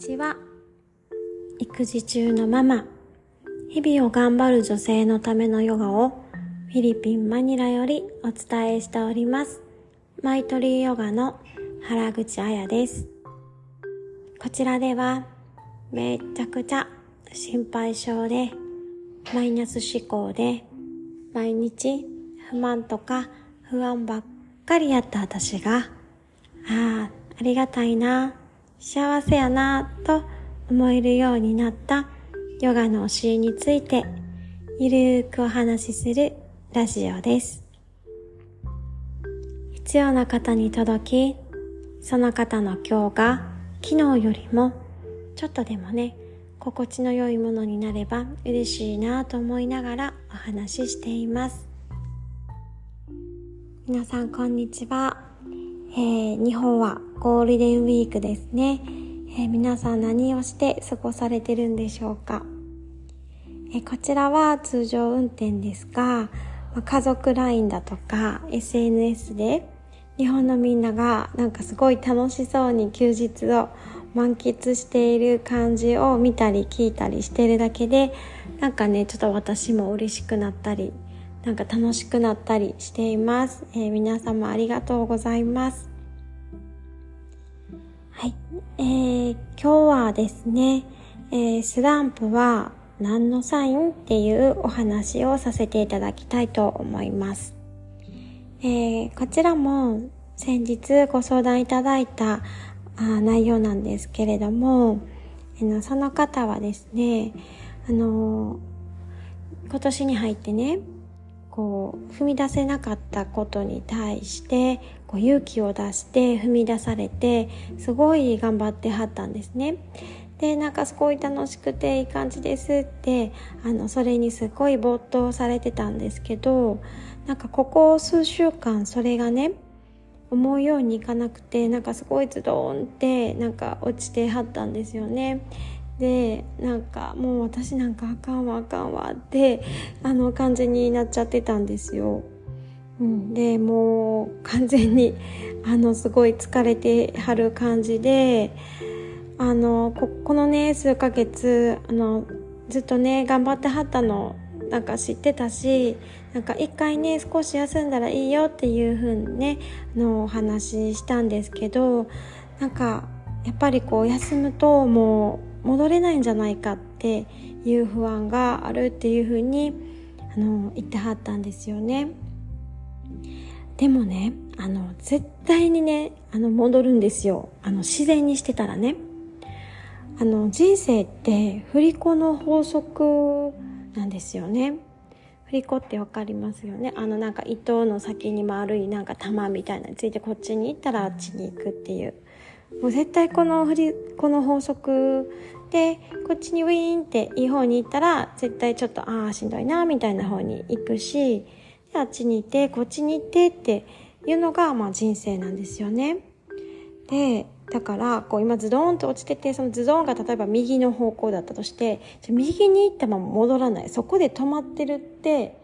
ちは。育児中のママ。日々を頑張る女性のためのヨガをフィリピン・マニラよりお伝えしております。マイトリーヨガの原口彩です。こちらではめちゃくちゃ心配性でマイナス思考で毎日不満とか不安ばっかりやった私がああありがたいな。幸せやなぁと思えるようになったヨガの教えについてゆるーくお話しするラジオです。必要な方に届き、その方の今日が昨日よりもちょっとでもね、心地の良いものになれば嬉しいなぁと思いながらお話ししています。皆さんこんにちは。えー、日本はゴールデンウィークですね、えー、皆さん何をして過ごされてるんでしょうか、えー、こちらは通常運転ですが、ま家族 LINE だとか SNS で日本のみんながなんかすごい楽しそうに休日を満喫している感じを見たり聞いたりしてるだけでなんかねちょっと私も嬉しくなったりなんか楽しくなったりしています。えー、皆様ありがとうございます。はい。えー、今日はですね、えー、スランプは何のサインっていうお話をさせていただきたいと思います。えー、こちらも先日ご相談いただいたあ内容なんですけれども、あのその方はですね、あの今年に入ってね、こう踏み出せなかったことに対してこう勇気を出して踏み出されてすごい頑張ってはったんですね。でなんかすごい楽しくていい感じですってあのそれにすごい没頭されてたんですけどなんかここ数週間それがね思うようにいかなくてなんかすごいズドーンってなんか落ちてはったんですよね。でなんかもう私なんかあかんわあかんわってあの感じになっちゃってたんですよ。うん、でもう完全にあのすごい疲れてはる感じであのここのね数ヶ月あのずっとね頑張ってはったのなんか知ってたしなんか一回ね少し休んだらいいよっていう風にねあのお話ししたんですけどなんかやっぱりこう休むともう戻れないんじゃないかっていう不安があるっていうふうにあの言ってはったんですよね。でもねあの絶対にねあの戻るんですよ。あの自然にしてたらね。あの人生って振り子の法則なんですよね。振り子って分かりますよね。あのなんか糸の先に丸いなんか玉みたいなについてこっちに行ったらあっちに行くっていう。もう絶対この振りこの法則でこっちにウィーンっていい方に行ったら絶対ちょっとああしんどいなみたいな方に行くしあっちに行ってこっちに行ってっていうのがまあ人生なんですよね。でだからこう今ズドンと落ちててそのズドンが例えば右の方向だったとして右に行ったまま戻らないそこで止まってるって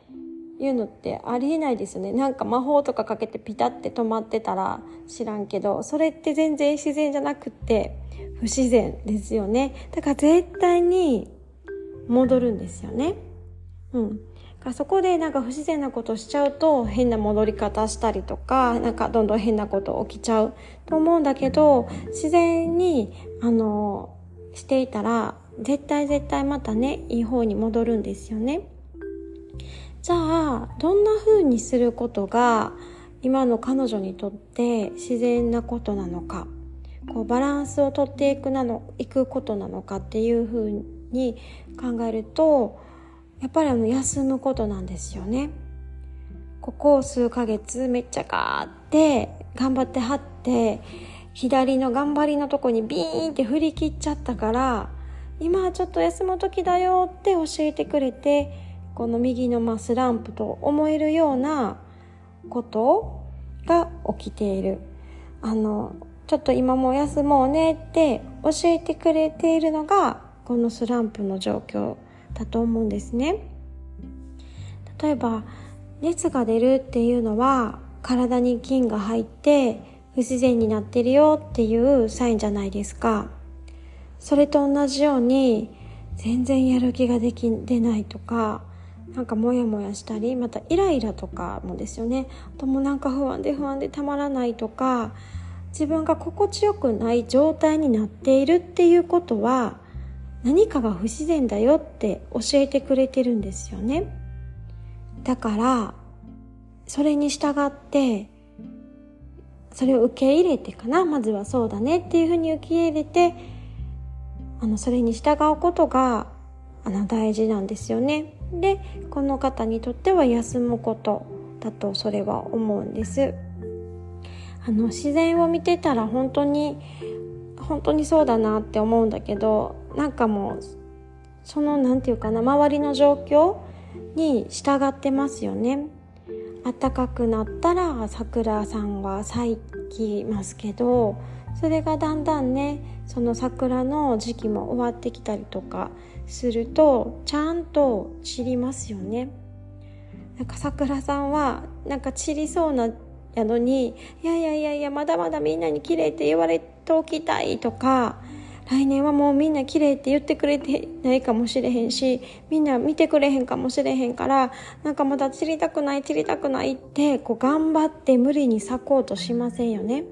いうのってありえないですよね。なんか魔法とかかけてピタって止まってたら知らんけどそれって全然自然じゃなくて不自然ですよね。だから絶対に戻るんですよね。うん。そこでなんか不自然なことしちゃうと変な戻り方したりとかなんかどんどん変なこと起きちゃうと思うんだけど自然にあのしていたら絶対絶対またねいい方に戻るんですよね。じゃあどんな風にすることが今の彼女にとって自然なことなのかこうバランスをとっていくなのいくことなのかっていう風に考えるとやっぱりあの休むことなんですよね。ここ数ヶ月めっちゃガーって頑張ってはって左の頑張りのとこにビーンって振り切っちゃったから今はちょっと休む時だよって教えてくれてこの右のマスランプと思えるようなことが起きている。あの、ちょっと今も休もうねって教えてくれているのがこのスランプの状況だと思うんですね。例えば熱が出るっていうのは体に菌が入って不自然になってるよっていうサインじゃないですか。それと同じように全然やる気ができ出ないとかなんかモヤモヤしたりまたイライラとかもですよね。あともなんか不安で不安でたまらないとか自分が心地よくない状態になっているっていうことは何かが不自然だよって教えてくれてるんですよね。だからそれに従ってそれを受け入れてかなまずはそうだねっていうふうに受け入れてあのそれに従うことがあの大事なんですよね。でこの方にとっては休むことだとそれは思うんです。あの自然を見てたら本当に本当にそうだなって思うんだけどなんかもうその何て言うかな周りの状況に従ってますよね。暖かくなったら桜さんは咲きますけどそれがだんだんねその桜の時期も終わってきたりとかするとちゃんと散りますよね。なんか桜さんはなんか散りそうなやのにいやいやいやいやまだまだみんなに綺麗って言われておきたいとか来年はもうみんな綺麗って言ってくれてないかもしれへんしみんな見てくれへんかもしれへんからなんかまだ散りたくない散りたくないってこう頑張って無理に咲こうとしませんよね。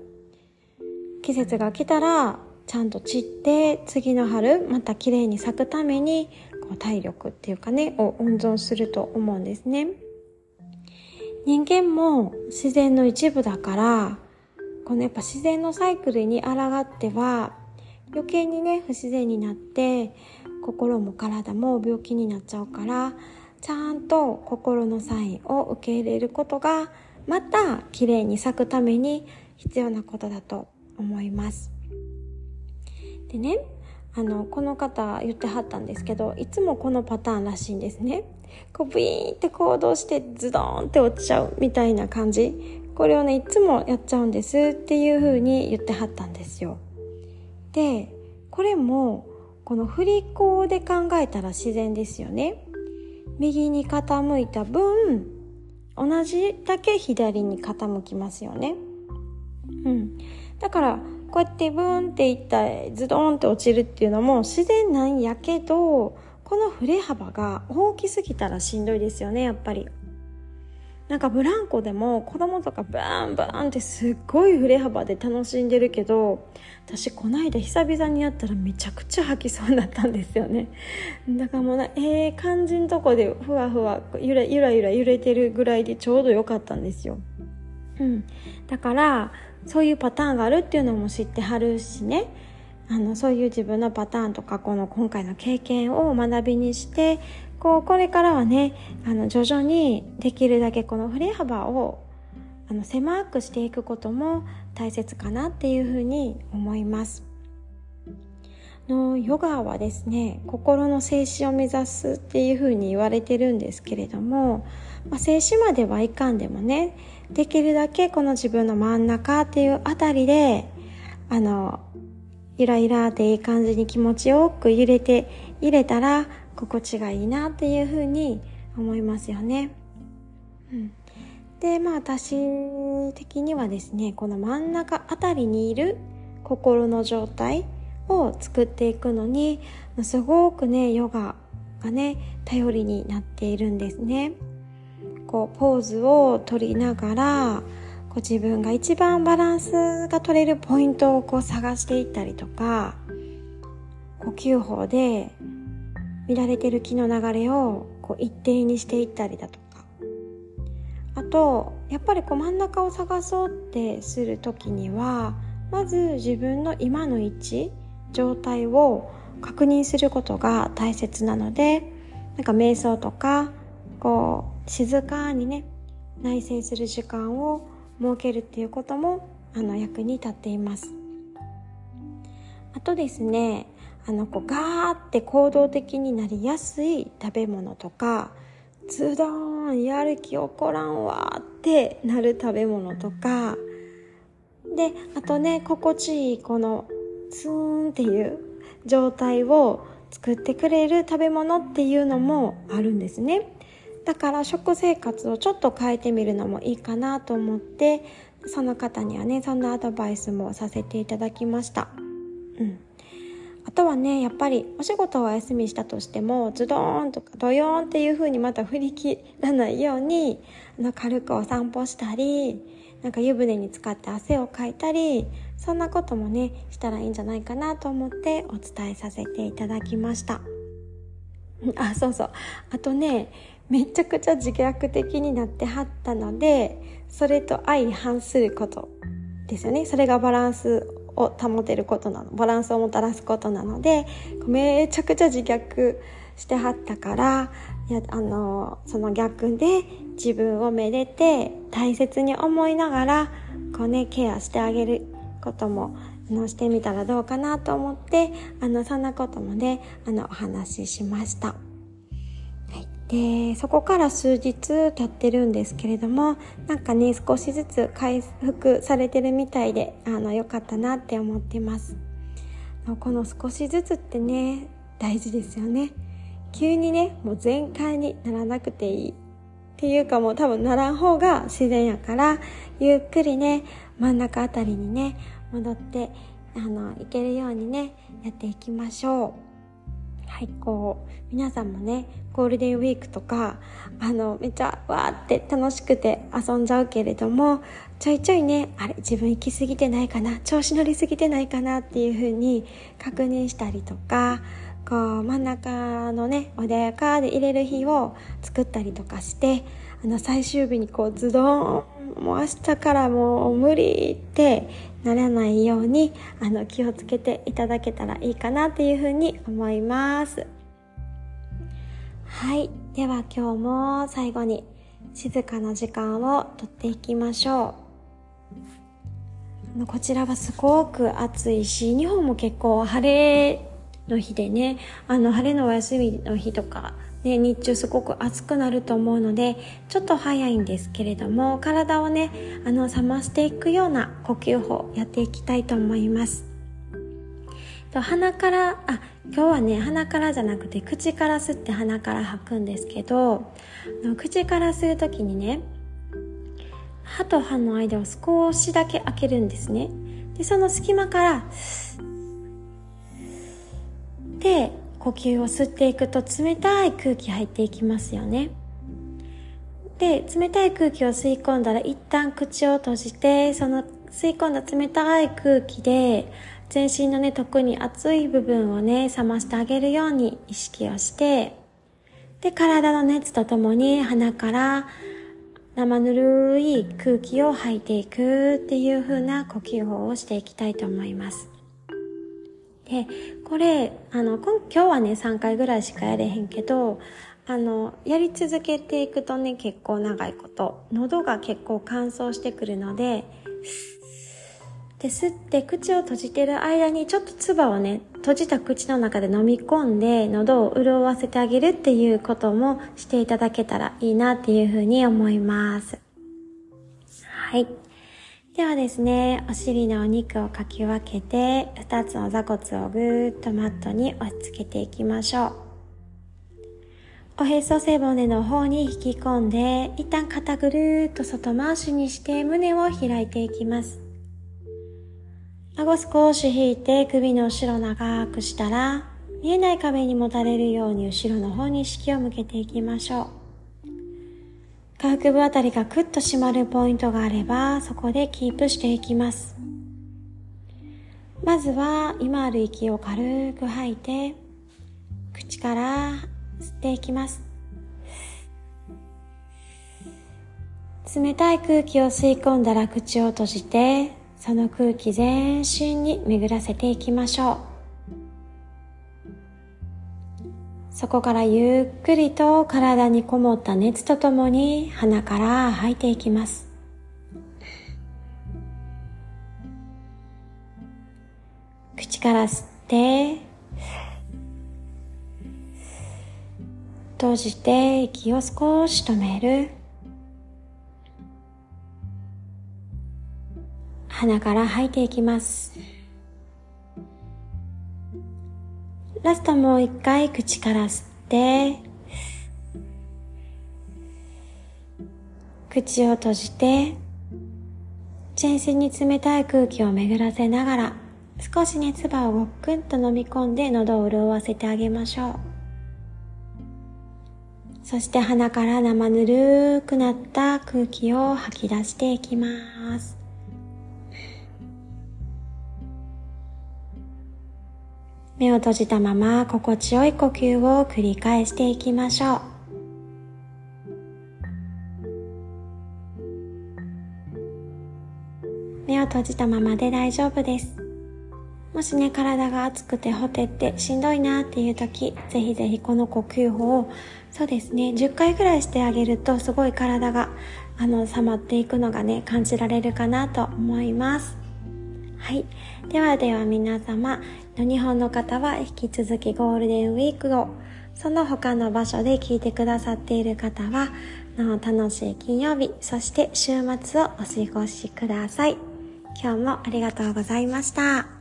季節が来たらちゃんと散って次の春また綺麗に咲くためにこう体力っていうかねを温存すると思うんですね。人間も自然の一部だからこのやっぱ自然のサイクルに抗っては余計にね不自然になって心も体も病気になっちゃうからちゃんと心のサインを受け入れることがまた綺麗に咲くために必要なことだと思います。でねあのこの方言ってはったんですけどいつもこのパターンらしいんですね。こうブイーンって行動してズドーンって落ちちゃうみたいな感じ。これをねいつもやっちゃうんですっていう風に言ってはったんですよ。でこれもこの振り子で考えたら自然ですよね。右に傾いた分同じだけ左に傾きますよね。うん。だからこうやってブーンっていったズドンって落ちるっていうのも自然なんやけどこの振れ幅が大きすぎたらしんどいですよねやっぱり。なんかブランコでも子供とかバーンバーンってすっごい振れ幅で楽しんでるけど私こないだ久々にやったらめちゃくちゃ吐きそうだったんですよね。だからもうええー、感じのとこでふわふわゆらゆらゆら揺れてるぐらいでちょうど良かったんですよ。うん。だからそういうパターンがあるっていうのも知ってはるしねあのそういう自分のパターンとかこの今回の経験を学びにしてこうこれからはねあの徐々にできるだけこの振れ幅をあの狭くしていくことも大切かなっていうふうに思います。のヨガはですね心の静止を目指すっていうふうに言われてるんですけれども、まあ、静止まではいかんでもねできるだけこの自分の真ん中っていうあたりであのゆらゆらっていい感じに気持ちよく揺れて入れたら心地がいいなっていうふうに思いますよね。うん、でまあ私的にはですねこの真ん中あたりにいる心の状態を作っていくのにすごくねヨガがね頼りになっているんですね。こうポーズを取りながらこう自分が一番バランスが取れるポイントをこう探していったりとか呼吸法で乱れてる気の流れをこう一定にしていったりだとか。あとやっぱりこう真ん中を探そうってする時にはまず自分の今の位置状態を確認することが大切なのでなんか瞑想とかこう静かにね内省する時間を設けるっていうこともあの役に立っています。あとですねあのこうガーって行動的になりやすい食べ物とかズドーンやる気起こらんわってなる食べ物とかであとね心地いいこのツーンっていう状態を作ってくれる食べ物っていうのもあるんですね。だから食生活をちょっと変えてみるのもいいかなと思ってその方にはねそんなアドバイスもさせていただきました。うん。あとはねやっぱりお仕事をお休みしたとしてもズドーンとかドヨーンっていう風にまた振り切らないようにあの軽くお散歩したりなんか湯船に浸かって汗をかいたりそんなこともねしたらいいんじゃないかなと思ってお伝えさせていただきました。あそうそう。あとねめちゃくちゃ自虐的になってはったのでそれと相反することですよねそれがバランスを保てることなのバランスをもたらすことなのでめちゃくちゃ自虐してはったからいやあのその逆で自分をめでて大切に思いながらこうねケアしてあげることもあのしてみたらどうかなと思ってあのそんなこともねあのお話ししました。でそこから数日経ってるんですけれどもなんかね少しずつ回復されてるみたいであの良かったなって思ってます。この少しずつってね大事ですよね。急にねもう全開にならなくていいっていうかもう多分ならん方が自然やからゆっくりね真ん中あたりにね戻ってあのいけるようにねやっていきましょう。はいこう皆さんもねゴールデンウィークとかあのめっちゃわーって楽しくて遊んじゃうけれどもちょいちょいねあれ自分行き過ぎてないかな調子乗りすぎてないかなっていう風に確認したりとかこう真ん中のね穏やかで入れる日を作ったりとかしてあの最終日にこうズドンもう明日からもう無理ってならないようにあの気をつけていただけたらいいかなっていうふうに思います。はい。では今日も最後に静かな時間をとっていきましょう。こちらはすごく暑いし日本も結構晴れの日でね、あの、晴れのお休みの日とか、ね、日中すごく暑くなると思うので、ちょっと早いんですけれども、体をね、あの、冷ましていくような呼吸法やっていきたいと思います。と鼻から、あ、今日はね、鼻からじゃなくて口から吸って鼻から吐くんですけど、口から吸う時にね、歯と歯の間を少しだけ開けるんですね。で、その隙間から、で呼吸を吸っていくと冷たい空気入っていきますよね。で冷たい空気を吸い込んだら一旦口を閉じてその吸い込んだ冷たい空気で全身のね特に熱い部分をね冷ましてあげるように意識をしてで体の熱とともに鼻から生ぬるい空気を吐いていくっていう風な呼吸法をしていきたいと思います。でこれあの今日はね3回ぐらいしかやれへんけどあのやり続けていくとね結構長いこと喉が結構乾燥してくるのでで吸って口を閉じてる間にちょっと唾をね閉じた口の中で飲み込んで喉を潤わせてあげるっていうこともしていただけたらいいなっていうふうに思います。はい。ではですね、お尻のお肉をかき分けて、2つの座骨をぐーっとマットに押し付けていきましょう。おへそ背骨の方に引き込んで、一旦肩ぐるーっと外回しにして胸を開いていきます。顎少し引いて首の後ろ長くしたら、見えない壁にもたれるように後ろの方に意識を向けていきましょう。下腹部あたりがクッと締まるポイントがあれば、そこでキープしていきます。まずは、今ある息を軽く吐いて、口から吸っていきます。冷たい空気を吸い込んだら口を閉じて、その空気全身に巡らせていきましょう。そこからゆっくりと体にこもった熱とともに鼻から吐いていきます。口から吸って、閉じて息を少し止める。鼻から吐いていきます。ラストもう一回口から吸って、口を閉じて、全身に冷たい空気を巡らせながら少しね、唾をごっくんと飲み込んで喉を潤わせてあげましょう。そして鼻から生ぬるくなった空気を吐き出していきます。目を閉じたまま心地よい呼吸を繰り返していきましょう。目を閉じたままで大丈夫です。もしね、体が熱くてほてってしんどいなっていう時、ぜひぜひこの呼吸法を、そうですね、10回ぐらいしてあげると、すごい体が、あの、冷まっていくのがね、感じられるかなと思います。はい。ではでは皆様、日本の方は引き続きゴールデンウィークを、その他の場所で聞いてくださっている方は、の楽しい金曜日、そして週末をお過ごしください。今日もありがとうございました。